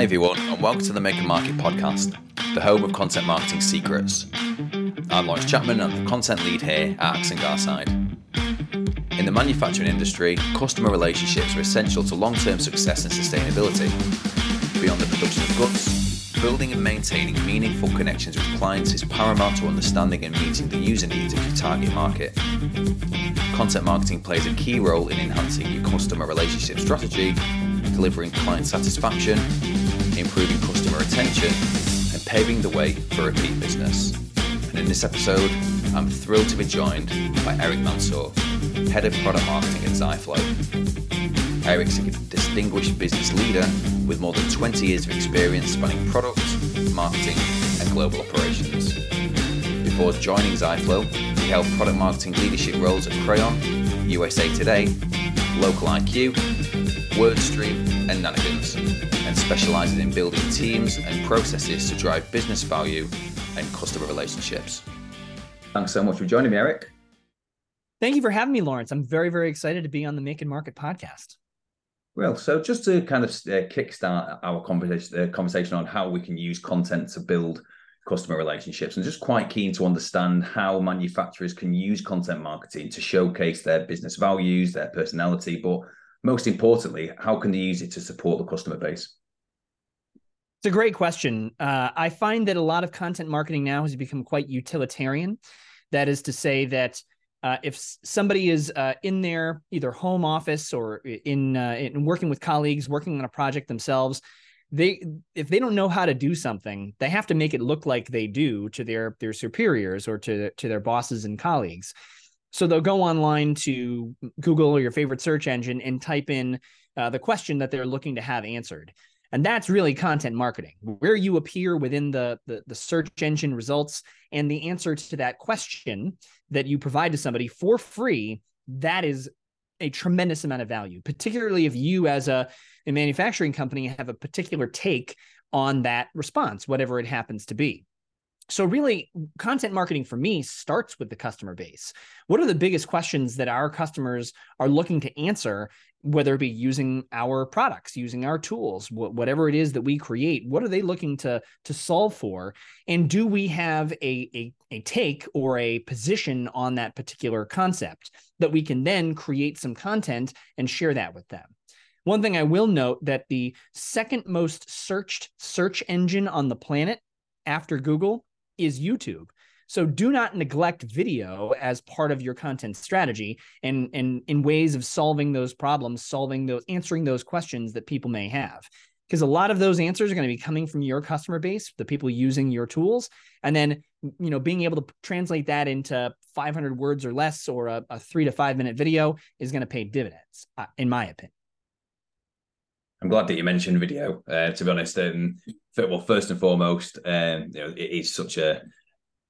Hi, everyone, and welcome to the Make and Market podcast, the home of content marketing secrets. I'm Lawrence Chapman, and I'm the content lead here at Axe and Garside. In the manufacturing industry, customer relationships are essential to long term success and sustainability. Beyond the production of goods, building and maintaining meaningful connections with clients is paramount to understanding and meeting the user needs of your target market. Content marketing plays a key role in enhancing your customer relationship strategy delivering client satisfaction, improving customer retention, and paving the way for repeat business. And in this episode, I'm thrilled to be joined by Erik Mansur, Head of Product Marketing at Ziflow. Erik's a distinguished business leader with more than 20 years of experience spanning product, marketing, and global operations. Before joining Ziflow, he held product marketing leadership roles at Crayon, USA Today, LocaliQ, WordStream, and Nanigans, and specializes in building teams and processes to drive business value and customer relationships. Thanks so much for joining me, Erik. Thank you for having me, Lawrence. I'm very, very excited to be on the Make and Market podcast. Well, so just to kind of uh, kickstart our conversation, uh, conversation on how we can use content to build customer relationships, and just quite keen to understand how manufacturers can use content marketing to showcase their business values, their personality, but most importantly, how can they use it to support the customer base? It's a great question. Uh, I find that a lot of content marketing now has become quite utilitarian. That is to say that uh, if somebody is uh, in their either home office or in, uh, in working with colleagues, working on a project themselves, they if they don't know how to do something, they have to make it look like they do to their their superiors or to to their bosses and colleagues. So they'll go online to Google or your favorite search engine and type in uh, the question that they're looking to have answered. And that's really content marketing, where you appear within the, the, the search engine results and the answer to that question that you provide to somebody for free. That is a tremendous amount of value, particularly if you, as a, a manufacturing company, have a particular take on that response, whatever it happens to be. So, really, content marketing for me starts with the customer base. What are the biggest questions that our customers are looking to answer, whether it be using our products, using our tools, whatever it is that we create? What are they looking to, to solve for? And do we have a, a, a take or a position on that particular concept that we can then create some content and share that with them? One thing I will note that the second most searched search engine on the planet after Google is YouTube. So do not neglect video as part of your content strategy and, and in ways of solving those problems, solving those, answering those questions that people may have. Because a lot of those answers are going to be coming from your customer base, the people using your tools. And then, you know, being able to translate that into 500 words or less or a, a three to five minute video is going to pay dividends, uh, in my opinion. I'm glad that you mentioned video. Uh, to be honest, um, well, first and foremost, um, you know, it is such a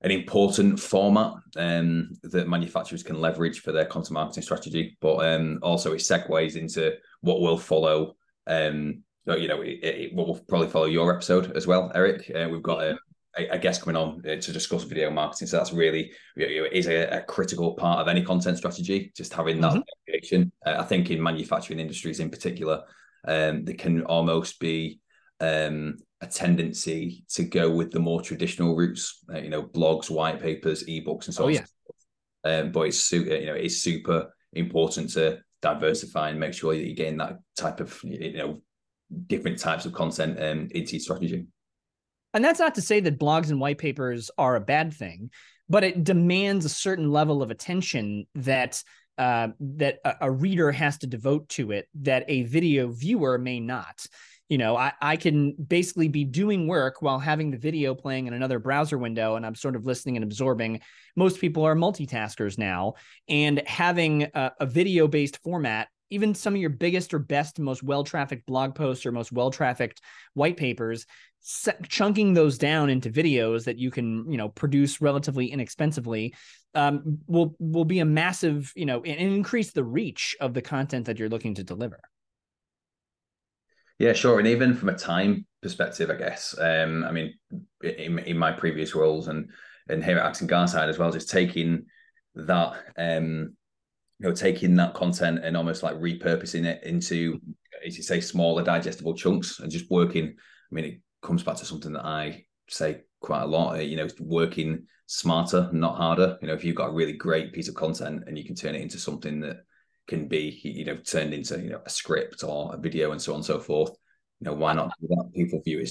an important format um, that manufacturers can leverage for their content marketing strategy, but um, also it segues into what will follow. Um, you know, it, it, what will probably follow your episode as well, Erik. Uh, we've got a, a, guest coming on uh, to discuss video marketing, so that's really you know, it is a, a, critical part of any content strategy. Just having that mm-hmm. Uh, I think in manufacturing industries in particular, um, they can almost be um, a tendency to go with the more traditional routes, uh, you know, blogs, white papers, ebooks, and so oh, on. Yeah. Um, but it's super, you know, it's super important to diversify and make sure that you're getting that type of, you know, different types of content um, into your strategy. And that's not to say that blogs and white papers are a bad thing, but it demands a certain level of attention that uh, that a, a reader has to devote to it that a video viewer may not. You know I, I can basically be doing work while having the video playing in another browser window and i'm sort of listening and absorbing. Most people are multitaskers now and having a, a video based format even some of your biggest or best most well trafficked blog posts or most well trafficked white papers chunking those down into videos that you can you know produce relatively inexpensively um, will will be a massive you know and increase the reach of the content that you're looking to deliver yeah sure and even from a time perspective i guess um, i mean in, in my previous roles and and here at Axe and Garside as well just taking that um you know taking that content and almost like repurposing it into as you say, smaller digestible chunks and just working. I mean, it comes back to something that I say quite a lot. You know, working smarter, not harder. You know, if you've got a really great piece of content and you can turn it into something that can be, you know, turned into you know a script or a video and so on and so forth. You know, why not do that? People view it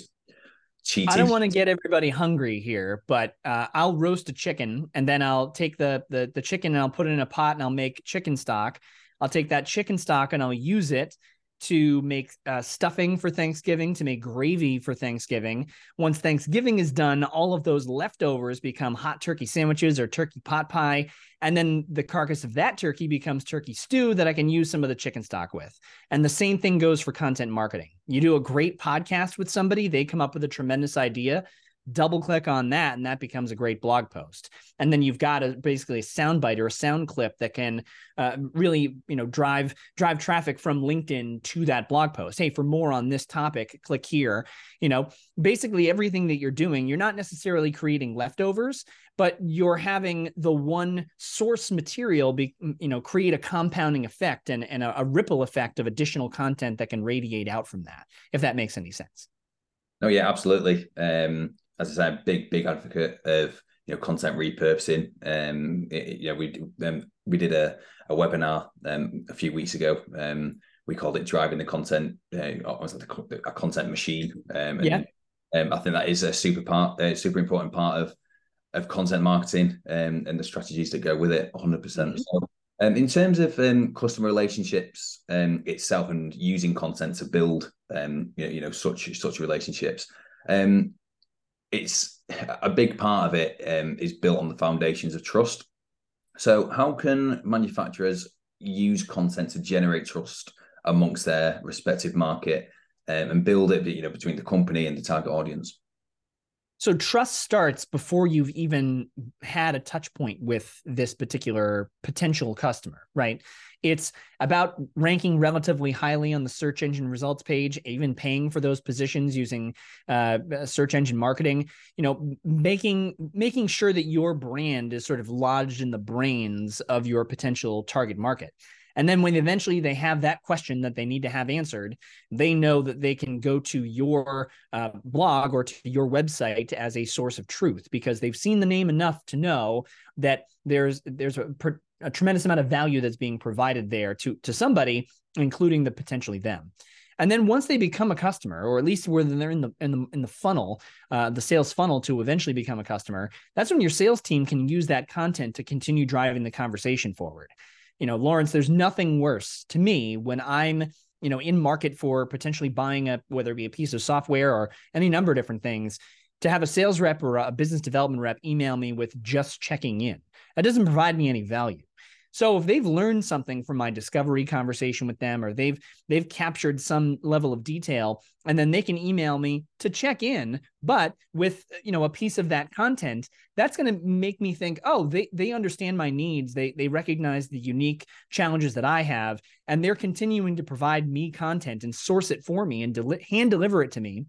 cheating. I don't want to get everybody hungry here, but uh, I'll roast a chicken and then I'll take the, the the chicken and I'll put it in a pot and I'll make chicken stock. I'll take that chicken stock and I'll use it to make uh, stuffing for Thanksgiving, to make gravy for Thanksgiving. Once Thanksgiving is done, all of those leftovers become hot turkey sandwiches or turkey pot pie. And then the carcass of that turkey becomes turkey stew that I can use some of the chicken stock with. And the same thing goes for content marketing. You do a great podcast with somebody, they come up with a tremendous idea double click on that and that becomes a great blog post. And then you've got a basically a sound bite or a sound clip that can uh, really you know drive drive traffic from linkedin to that blog post. Hey for more on this topic click here. You know basically everything that you're doing you're not necessarily creating leftovers but you're having the one source material be you know create a compounding effect and, and a, a ripple effect of additional content that can radiate out from that if that makes any sense. Oh yeah, absolutely. Um, as I say, big big advocate of you know content repurposing. Um, it, you know, we um, we did a a webinar um, a few weeks ago. Um, we called it driving the content, uh, almost like a content machine. Um, and, yeah. Um, I think that is a super part, a super important part of of content marketing um, and the strategies that go with it. 100. percent mm-hmm. So, um, in terms of um, customer relationships um, itself and using content to build, um, you know, you know, such such relationships, um, it's a big part of it um, is built on the foundations of trust. So, how can manufacturers use content to generate trust amongst their respective market um, and build it, you know, between the company and the target audience? So trust starts before you've even had a touch point with this particular potential customer, right? It's about ranking relatively highly on the search engine results page, even paying for those positions using uh, search engine marketing. You know, making making sure that your brand is sort of lodged in the brains of your potential target market. And then when eventually they have that question that they need to have answered, they know that they can go to your uh, blog or to your website as a source of truth because they've seen the name enough to know that there's there's a, a tremendous amount of value that's being provided there to to somebody, including the potentially them. And then once they become a customer, or at least where they're in the in the in the funnel, uh, the sales funnel to eventually become a customer, that's when your sales team can use that content to continue driving the conversation forward you know, Lawrence, there's nothing worse to me when I'm, you know, in market for potentially buying a whether it be a piece of software or any number of different things, to have a sales rep or a business development rep email me with just checking in. That doesn't provide me any value. So if they've learned something from my discovery conversation with them or they've they've captured some level of detail and then they can email me to check in but with you know a piece of that content that's going to make me think oh they they understand my needs. They they recognize the unique challenges that I have and they're continuing to provide me content and source it for me and deli- hand deliver it to me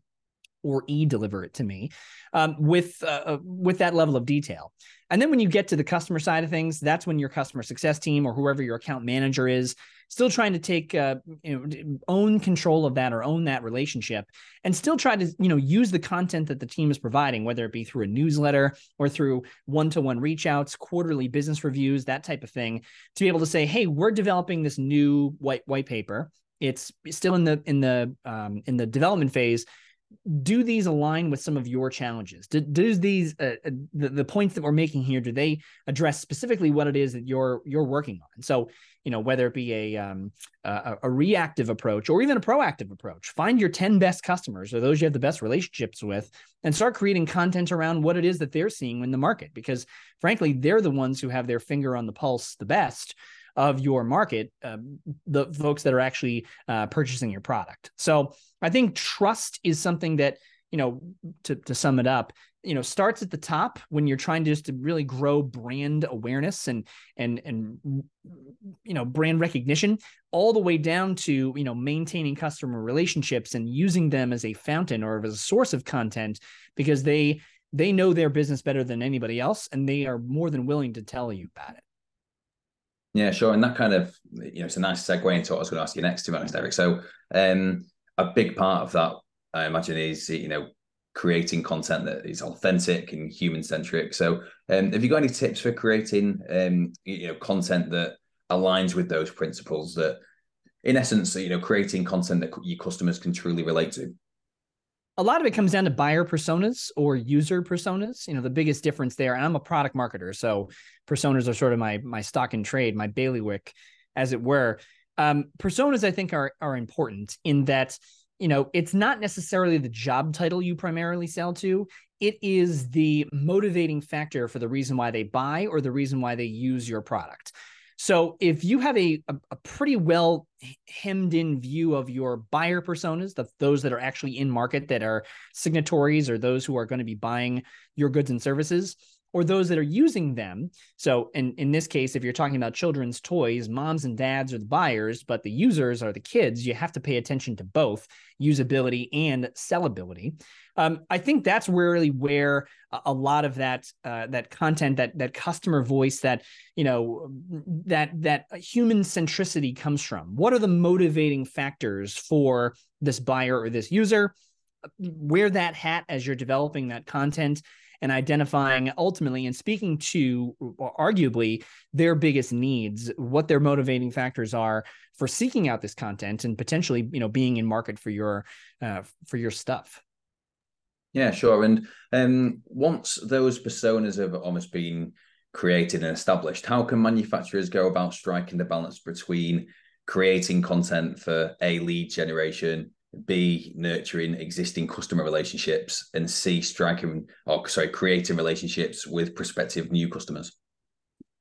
or e deliver it to me um, with uh, uh, with that level of detail. And then when you get to the customer side of things, that's when your customer success team or whoever your account manager is still trying to take uh, you know own control of that or own that relationship and still try to you know use the content that the team is providing whether it be through a newsletter or through one-to-one reach outs quarterly business reviews that type of thing to be able to say hey we're developing this new white white paper it's still in the in the um, in the development phase do these align with some of your challenges? Do, do these uh, uh, the, the points that we're making here? Do they address specifically what it is that you're you're working on? So you know whether it be a um, a, a reactive approach or even a proactive approach. Find your ten best customers or those you have the best relationships with, and start creating content around what it is that they're seeing in the market. Because frankly, they're the ones who have their finger on the pulse the best of your market, uh, the folks that are actually uh, purchasing your product. So I think trust is something that you know to to sum it up you know starts at the top when you're trying to just to really grow brand awareness and and and you know brand recognition all the way down to you know maintaining customer relationships and using them as a fountain or as a source of content because they they know their business better than anybody else and they are more than willing to tell you about it Yeah, sure. And that kind of, you know, it's a nice segue into what I was going to ask you next, to be honest, Erik. So, um, a big part of that, I imagine, is you know creating content that is authentic and human centric. So, um, have you got any tips for creating, um, you know, content that aligns with those principles? That, in essence, you know, creating content that your customers can truly relate to. A lot of it comes down to buyer personas or user personas. You know, the biggest difference there. I'm a product marketer, so personas are sort of my my stock and trade, my bailiwick, as it were. Um, personas, I think, are are important in that you know, it's not necessarily the job title you primarily sell to. It is the motivating factor for the reason why they buy or the reason why they use your product. So if you have a, a, a pretty well hemmed in view of your buyer personas, the, those that are actually in market that are signatories or those who are going to be buying your goods and services, or those that are using them. So in, in this case, if you're talking about children's toys, moms and dads are the buyers, but the users are the kids. You have to pay attention to both usability and sellability. Um, I think that's really where a lot of that uh, that content, that that customer voice, that you know that that human centricity comes from. What are the motivating factors for this buyer or this user? Wear that hat as you're developing that content and identifying ultimately and speaking to arguably their biggest needs, what their motivating factors are for seeking out this content and potentially, you know, being in market for your uh, for your stuff. Yeah, sure. And um, once those personas have almost been created and established, how can manufacturers go about striking the balance between creating content for a lead generation B nurturing existing customer relationships, and C striking or sorry creating relationships with prospective new customers.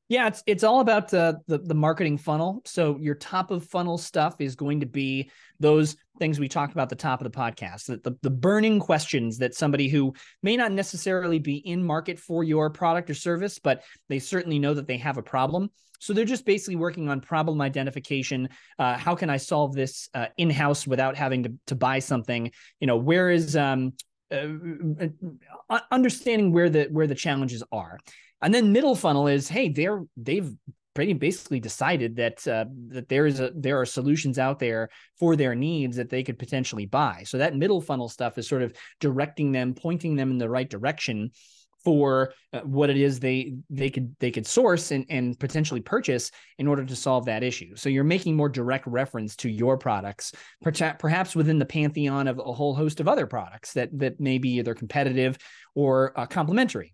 Yeah, it's it's all about the, the the marketing funnel. So your top of funnel stuff is going to be those things we talked about the top of the podcast, the, the, the burning questions that somebody who may not necessarily be in market for your product or service, but they certainly know that they have a problem. So they're just basically working on problem identification. Uh, how can I solve this uh, in house without having to to buy something? You know, where is um, uh, uh understanding where the where the challenges are and then middle funnel is, hey, they're they've pretty basically decided that uh, that there is a there are solutions out there for their needs that they could potentially buy. So that middle funnel stuff is sort of directing them, pointing them in the right direction for uh, what it is they they could they could source and, and potentially purchase in order to solve that issue. So you're making more direct reference to your products, perhaps within the pantheon of a whole host of other products that that may be either competitive or uh, complementary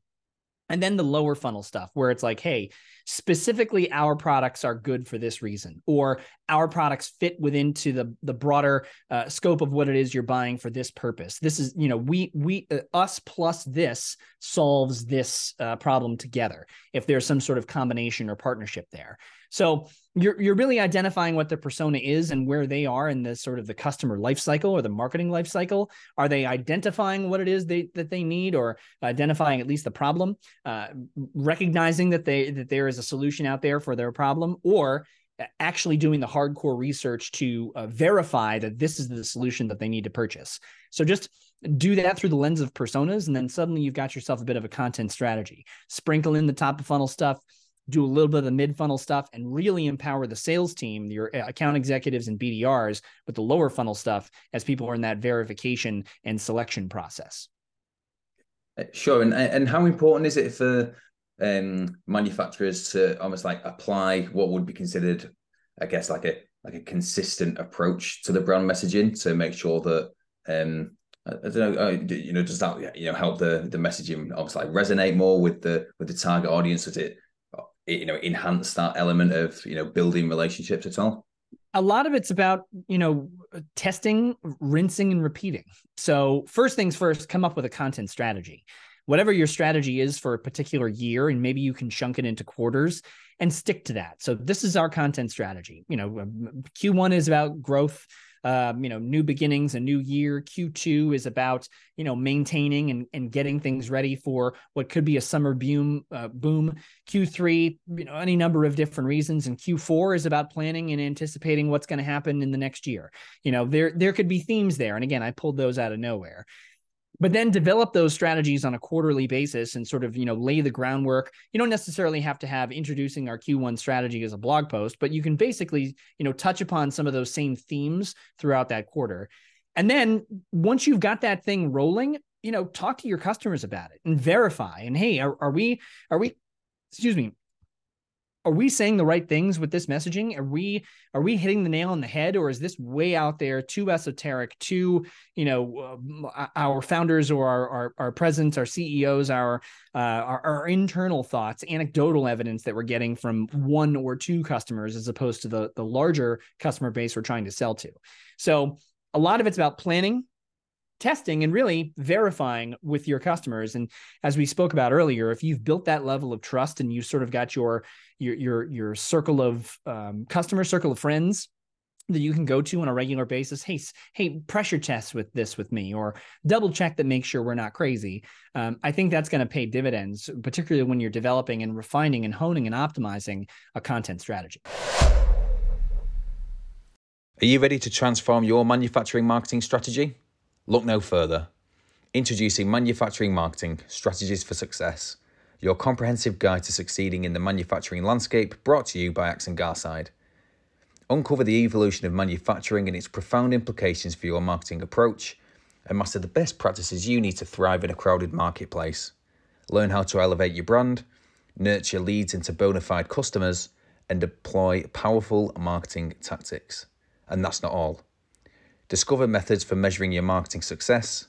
and then the lower funnel stuff where it's like hey specifically our products are good for this reason or our products fit within to the the broader uh, scope of what it is you're buying for this purpose this is you know we we uh, us plus this solves this uh, problem together if there's some sort of combination or partnership there so you're you're really identifying what the persona is and where they are in the sort of the customer life cycle or the marketing life cycle. Are they identifying what it is they that they need or identifying at least the problem, uh, recognizing that they that there is a solution out there for their problem, or actually doing the hardcore research to uh, verify that this is the solution that they need to purchase. So just do that through the lens of personas, and then suddenly you've got yourself a bit of a content strategy. Sprinkle in the top of funnel stuff do a little bit of the mid funnel stuff and really empower the sales team, your account executives and BDRs with the lower funnel stuff as people are in that verification and selection process. Uh, sure. And, and how important is it for um, manufacturers to almost like apply what would be considered, I guess, like a like a consistent approach to the brand messaging to make sure that um, I don't know, uh, you know, does that you know help the the messaging obviously like resonate more with the with the target audience? Does it you know enhance that element of you know building relationships at all? A lot of it's about you know testing rinsing and repeating. So first things first come up with a content strategy whatever your strategy is for a particular year and maybe you can chunk it into quarters and stick to that so this is our content strategy you know q1 is about growth um, you know, new beginnings, a new year. Q2 is about, you know, maintaining and, and getting things ready for what could be a summer boom. Uh, boom. Q3, you know, any number of different reasons, and Q4 is about planning and anticipating what's going to happen in the next year. You know, there there could be themes there, and again, I pulled those out of nowhere but then develop those strategies on a quarterly basis and sort of you know lay the groundwork. You don't necessarily have to have introducing our q1 strategy as a blog post but you can basically you know touch upon some of those same themes throughout that quarter. And then once you've got that thing rolling you know talk to your customers about it and verify and hey are, are we are we excuse me are we saying the right things with this messaging? Are we are we hitting the nail on the head or is this way out there too esoteric too you know uh, our founders or our, our, our presidents our ceos our, uh, our our internal thoughts anecdotal evidence that we're getting from one or two customers as opposed to the the larger customer base we're trying to sell to? So a lot of it's about planning testing and really verifying with your customers. And as we spoke about earlier if you've built that level of trust and you sort of got your your your, your circle of um, customer circle of friends that you can go to on a regular basis hey hey pressure test with this with me or double check that make sure we're not crazy um, i think that's going to pay dividends particularly when you're developing and refining and honing and optimizing a content strategy. Are you ready to transform your manufacturing marketing strategy Look no further. Introducing Manufacturing Marketing Strategies for Success, your comprehensive guide to succeeding in the manufacturing landscape, brought to you by Axe and Garside. Uncover the evolution of manufacturing and its profound implications for your marketing approach, and master the best practices you need to thrive in a crowded marketplace. Learn how to elevate your brand, nurture leads into bona fide customers, and deploy powerful marketing tactics. And that's not all. Discover methods for measuring your marketing success,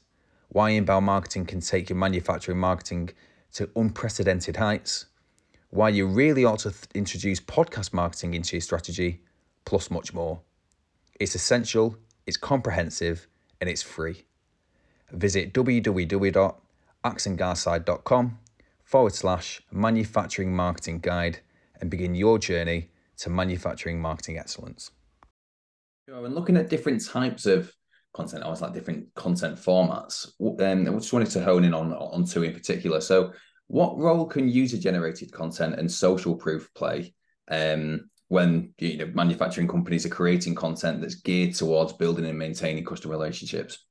why inbound marketing can take your manufacturing marketing to unprecedented heights, why you really ought to th- introduce podcast marketing into your strategy, plus much more. It's essential, it's comprehensive, and it's free. Visit www.axandgarside.com forward slash manufacturing marketing guide and begin your journey to manufacturing marketing excellence. And looking at different types of content, I was like different content formats. Um, I just wanted to hone in on on two in particular. So, what role can user generated content and social proof play um, when you know manufacturing companies are creating content that's geared towards building and maintaining customer relationships?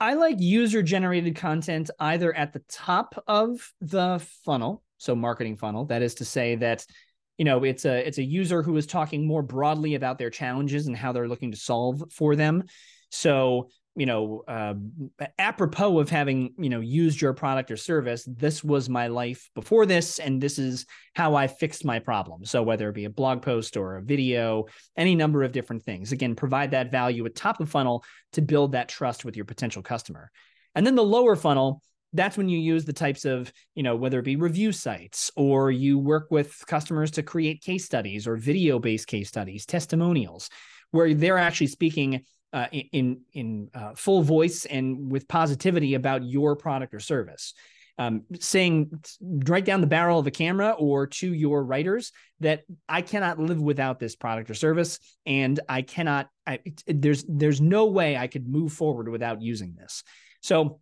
I like user generated content either at the top of the funnel, so marketing funnel. That is to say that you know it's a it's a user who is talking more broadly about their challenges and how they're looking to solve for them. So you know uh, apropos of having you know used your product or service this was my life before this and this is how i fixed my problem. So whether it be a blog post or a video any number of different things. Again provide that value at top of funnel to build that trust with your potential customer. And then the lower funnel that's when you use the types of you know whether it be review sites or you work with customers to create case studies or video based case studies testimonials where they're actually speaking uh, in in uh, full voice and with positivity about your product or service um, saying right down the barrel of a camera or to your writers that I cannot live without this product or service, and I cannot. I, there's there's no way I could move forward without using this. So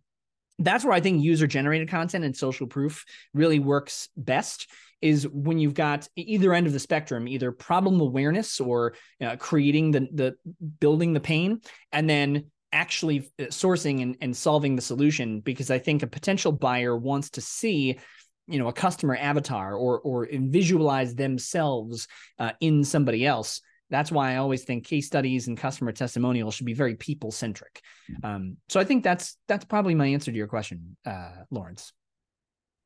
that's where I think user generated content and social proof really works best is when you've got either end of the spectrum, either problem awareness or creating the the building the pain, and then actually uh, sourcing and, and solving the solution. Because I think a potential buyer wants to see you know a customer avatar or or visualize themselves uh, in somebody else that's why I always think case studies and customer testimonials should be very people centric. Um, so I think that's that's probably my answer to your question, uh, Lawrence.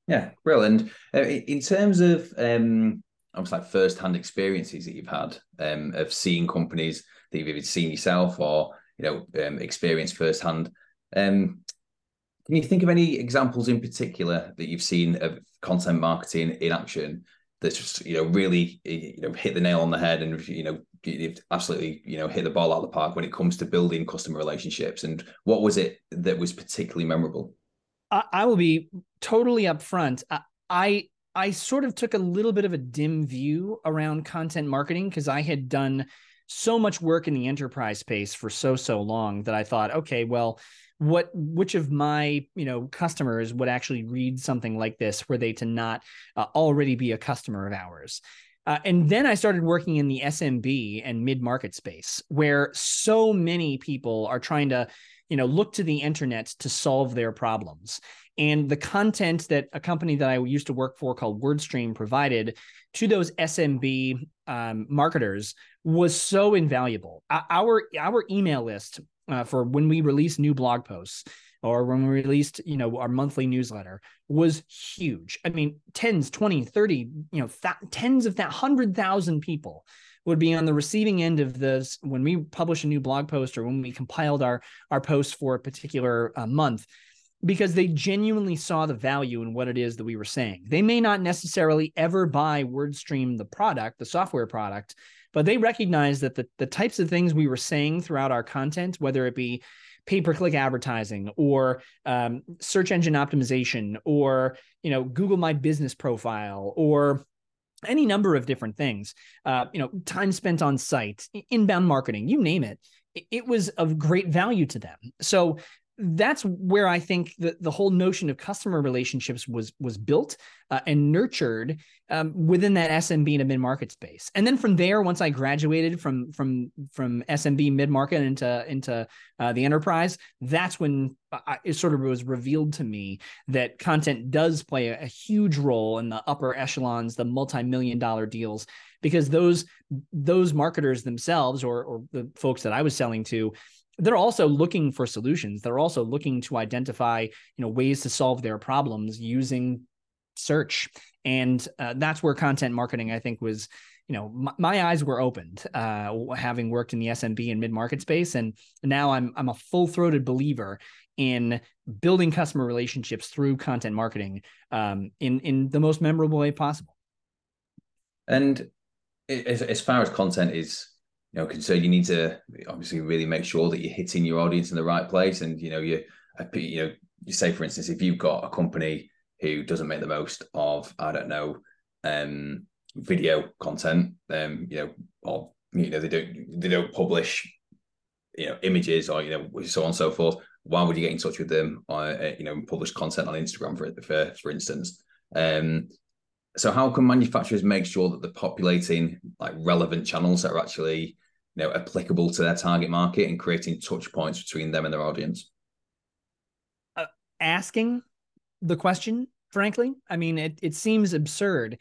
Yeah, brilliant. Uh, in terms of um, almost like first hand experiences that you've had um, of seeing companies that you've either seen yourself or you know um, experienced firsthand, um, can you think of any examples in particular that you've seen of content marketing in action that's just you know really eh, you know hit the nail on the head and you know absolutely you know hit the ball out of the park when it comes to building customer relationships. And what was it that was particularly memorable? I, I will be totally upfront. I, I i sort of took a little bit of a dim view around content marketing because i had done so much work in the enterprise space for so so long that i thought okay well what which of my you know customers would actually read something like this were they to not uh, already be a customer of ours uh, and then I started working in the SMB and mid market space where so many people are trying to, you know, look to the internet to solve their problems. And the content that a company that I used to work for called WordStream provided to those SMB um, marketers was so invaluable. Our our email list uh, for when we release new blog posts or when we released you know our monthly newsletter was huge i mean 10s 20 30 you know th- tens of that 100000 people would be on the receiving end of this when we publish a new blog post or when we compiled our our post for a particular uh, month because they genuinely saw the value in what it is that we were saying. They may not necessarily ever buy WordStream the product, the software product, but they recognize that the, the types of things we were saying throughout our content, whether it be pay-per-click advertising or um, search engine optimization or you know Google My Business profile or any number of different things uh, you know time spent on site inbound marketing you name it it was of great value to them. So that's where I think the, the whole notion of customer relationships was was built uh, and nurtured um, within that SMB and mid market space. And then from there, once I graduated from from from SMB mid market into into uh, the enterprise, that's when I, it sort of was revealed to me that content does play a, a huge role in the upper echelons, the multi million dollar deals, because those those marketers themselves or or the folks that I was selling to they're also looking for solutions. They're also looking to identify you know ways to solve their problems using search. And uh, that's where content marketing i think was you know my, my eyes were opened uh, having worked in the smb and mid-market space. And now i'm i'm a full-throated believer in building customer relationships through content marketing um, in in the most memorable way possible. And as, as far as content is you know, so you need to obviously really make sure that you're hitting your audience in the right place. And you know, you you know, you say for instance, if you've got a company who doesn't make the most of, I don't know, um, video content, um, you know, or you know, they don't they don't publish, you know, images or you know, so on and so forth. Why would you get in touch with them or uh, you know, publish content on Instagram for for for instance? Um, so how can manufacturers make sure that they're populating like relevant channels that are actually you know applicable to their target market and creating touch points between them and their audience? Uh, asking the question frankly i mean it, it seems absurd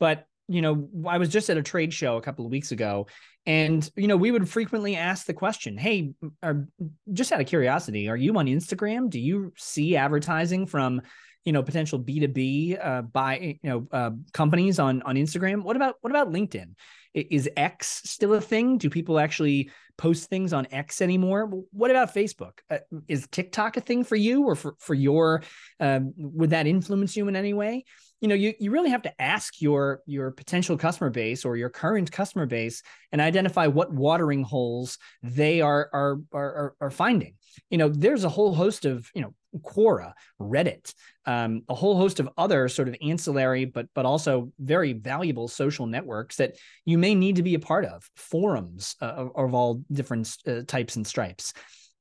but you know i was just at a trade show a couple of weeks ago and you know we would frequently ask the question hey are, just out of curiosity are you on instagram? Do you see advertising from you know potential b2b uh, by you know uh, companies on on instagram what about what about linkedin is X still a thing? Do people actually post things on X anymore? What about Facebook? Uh, is TikTok a thing for you or for, for your, um, would that influence you in any way? You know, you, you really have to ask your your potential customer base or your current customer base and identify what watering holes they are are are, are finding you know, there's a whole host of, you know, Quora, Reddit, um, a whole host of other sort of ancillary, but but also very valuable social networks that you may need to be a part of. Forums uh, of, of, all different uh, types and stripes,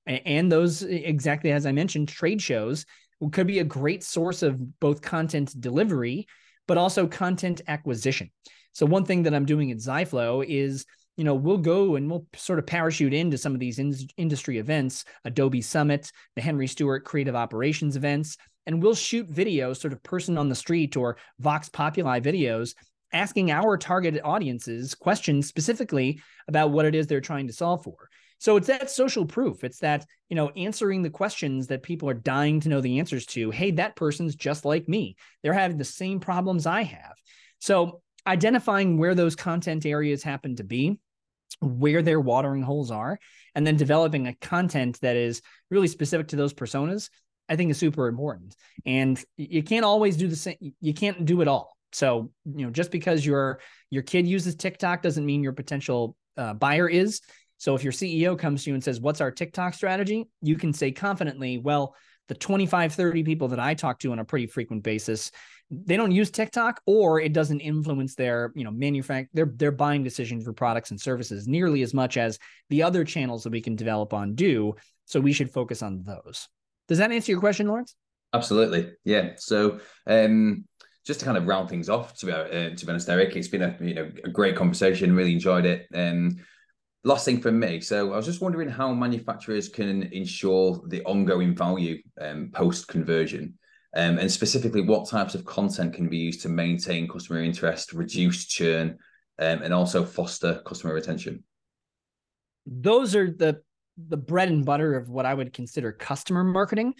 and those exactly as I mentioned, trade shows could be a great source of both content delivery, but also content acquisition. So one thing that I'm doing at Ziflow is you know, we'll go and we'll sort of parachute into some of these in- industry events, Adobe Summit, the Henry Stewart Creative Operations events, and we'll shoot videos, sort of person on the street or Vox Populi videos, asking our targeted audiences questions specifically about what it is they're trying to solve for. So it's that social proof. It's that, you know, answering the questions that people are dying to know the answers to. Hey, that person's just like me. They're having the same problems I have. So identifying where those content areas happen to be, where their watering holes are, and then developing a content that is really specific to those personas, I think is super important. And you can't always do the same, you can't do it all. So, you know, just because your your kid uses TikTok doesn't mean your potential uh, buyer is. So if your CEO comes to you and says, "What's our TikTok strategy?" you can say confidently, "Well, the 25 30 people that I talk to on a pretty frequent basis they don't use TikTok or it doesn't influence their, you know, manufacture their their buying decisions for products and services nearly as much as the other channels that we can develop on do. So we should focus on those. Does that answer your question, Lawrence? Absolutely. Yeah. So um just to kind of round things off, to be uh, to be honest, Erik, it's been a you know a great conversation. Really enjoyed it. Um, last thing from me. So I was just wondering how manufacturers can ensure the ongoing value um, post conversion. Um, and specifically, what types of content can be used to maintain customer interest, reduce churn, um, and also foster customer retention? Those are the the bread and butter of what I would consider customer marketing.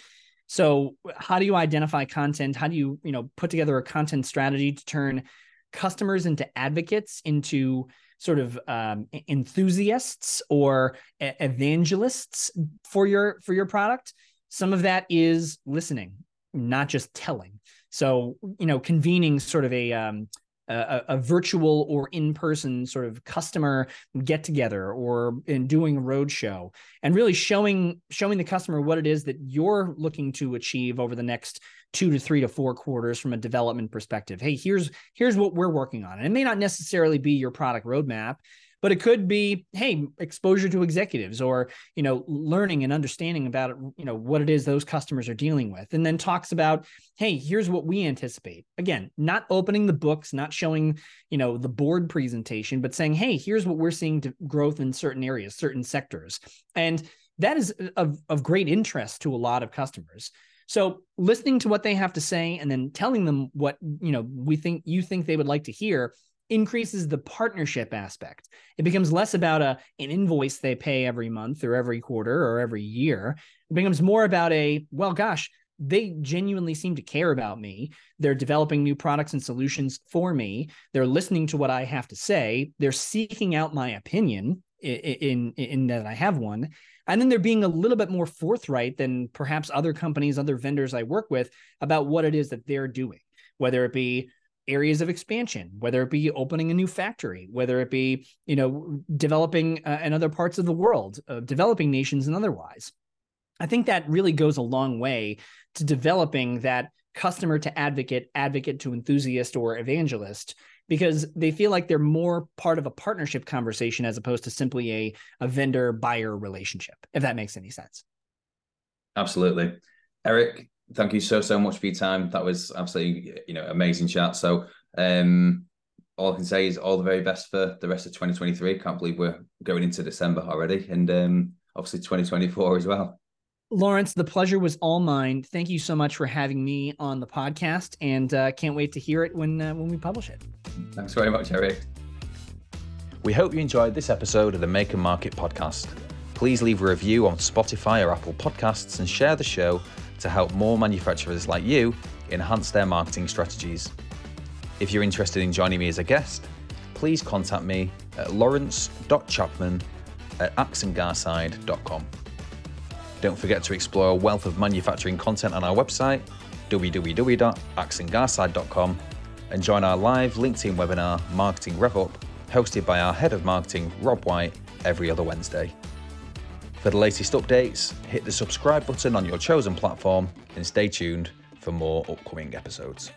So, how do you identify content? How do you you know put together a content strategy to turn customers into advocates, into sort of um, enthusiasts or evangelists for your for your product some of that is listening not just telling so you know convening sort of a um, a, a, virtual or in-person sort of customer get together or in doing a roadshow and really showing showing the customer what it is that you're looking to achieve over the next two to three to four quarters from a development perspective. Hey here's here's what we're working on. And it may not necessarily be your product roadmap but it could be hey exposure to executives or you know learning and understanding about you know what it is those customers are dealing with. And then talks about hey here's what we anticipate. Again not opening the books not showing you know the board presentation but saying hey here's what we're seeing to growth in certain areas certain sectors. And that is of, of great interest to a lot of customers. So listening to what they have to say and then telling them what you know we think you think they would like to hear increases the partnership aspect. It becomes less about a an invoice they pay every month or every quarter or every year. It becomes more about a well gosh, they genuinely seem to care about me. They're developing new products and solutions for me. They're listening to what I have to say. They're seeking out my opinion in in, in that I have one. And then they're being a little bit more forthright than perhaps other companies, other vendors I work with about what it is that they're doing, whether it be areas of expansion whether it be opening a new factory whether it be you know developing uh, in other parts of the world uh, developing nations and otherwise. I think that really goes a long way to developing that customer to advocate advocate to enthusiast or evangelist because they feel like they're more part of a partnership conversation as opposed to simply a, a vendor buyer relationship if that makes any sense. Absolutely. Erik thank you so so much for your time. That was absolutely you know amazing chat. So um, all I can say is all the very best for the rest of 2023. Can't believe we're going into December already, and um, obviously 2024 as well. Lawrence, the pleasure was all mine. Thank you so much for having me on the podcast, and uh, can't wait to hear it when uh, when we publish it. Thanks very much, Erik. We hope you enjoyed this episode of the Make and Market podcast. Please leave a review on Spotify or Apple Podcasts and share the show to help more manufacturers like you enhance their marketing strategies. If you're interested in joining me as a guest, please contact me at lawrence.chapman at axandgarside.com. Don't forget to explore a wealth of manufacturing content on our website, www.axandgarside.com, and join our live LinkedIn webinar, Marketing Rev Up, hosted by our Head of Marketing, Rob White, every other Wednesday. For the latest updates, hit the subscribe button on your chosen platform and stay tuned for more upcoming episodes.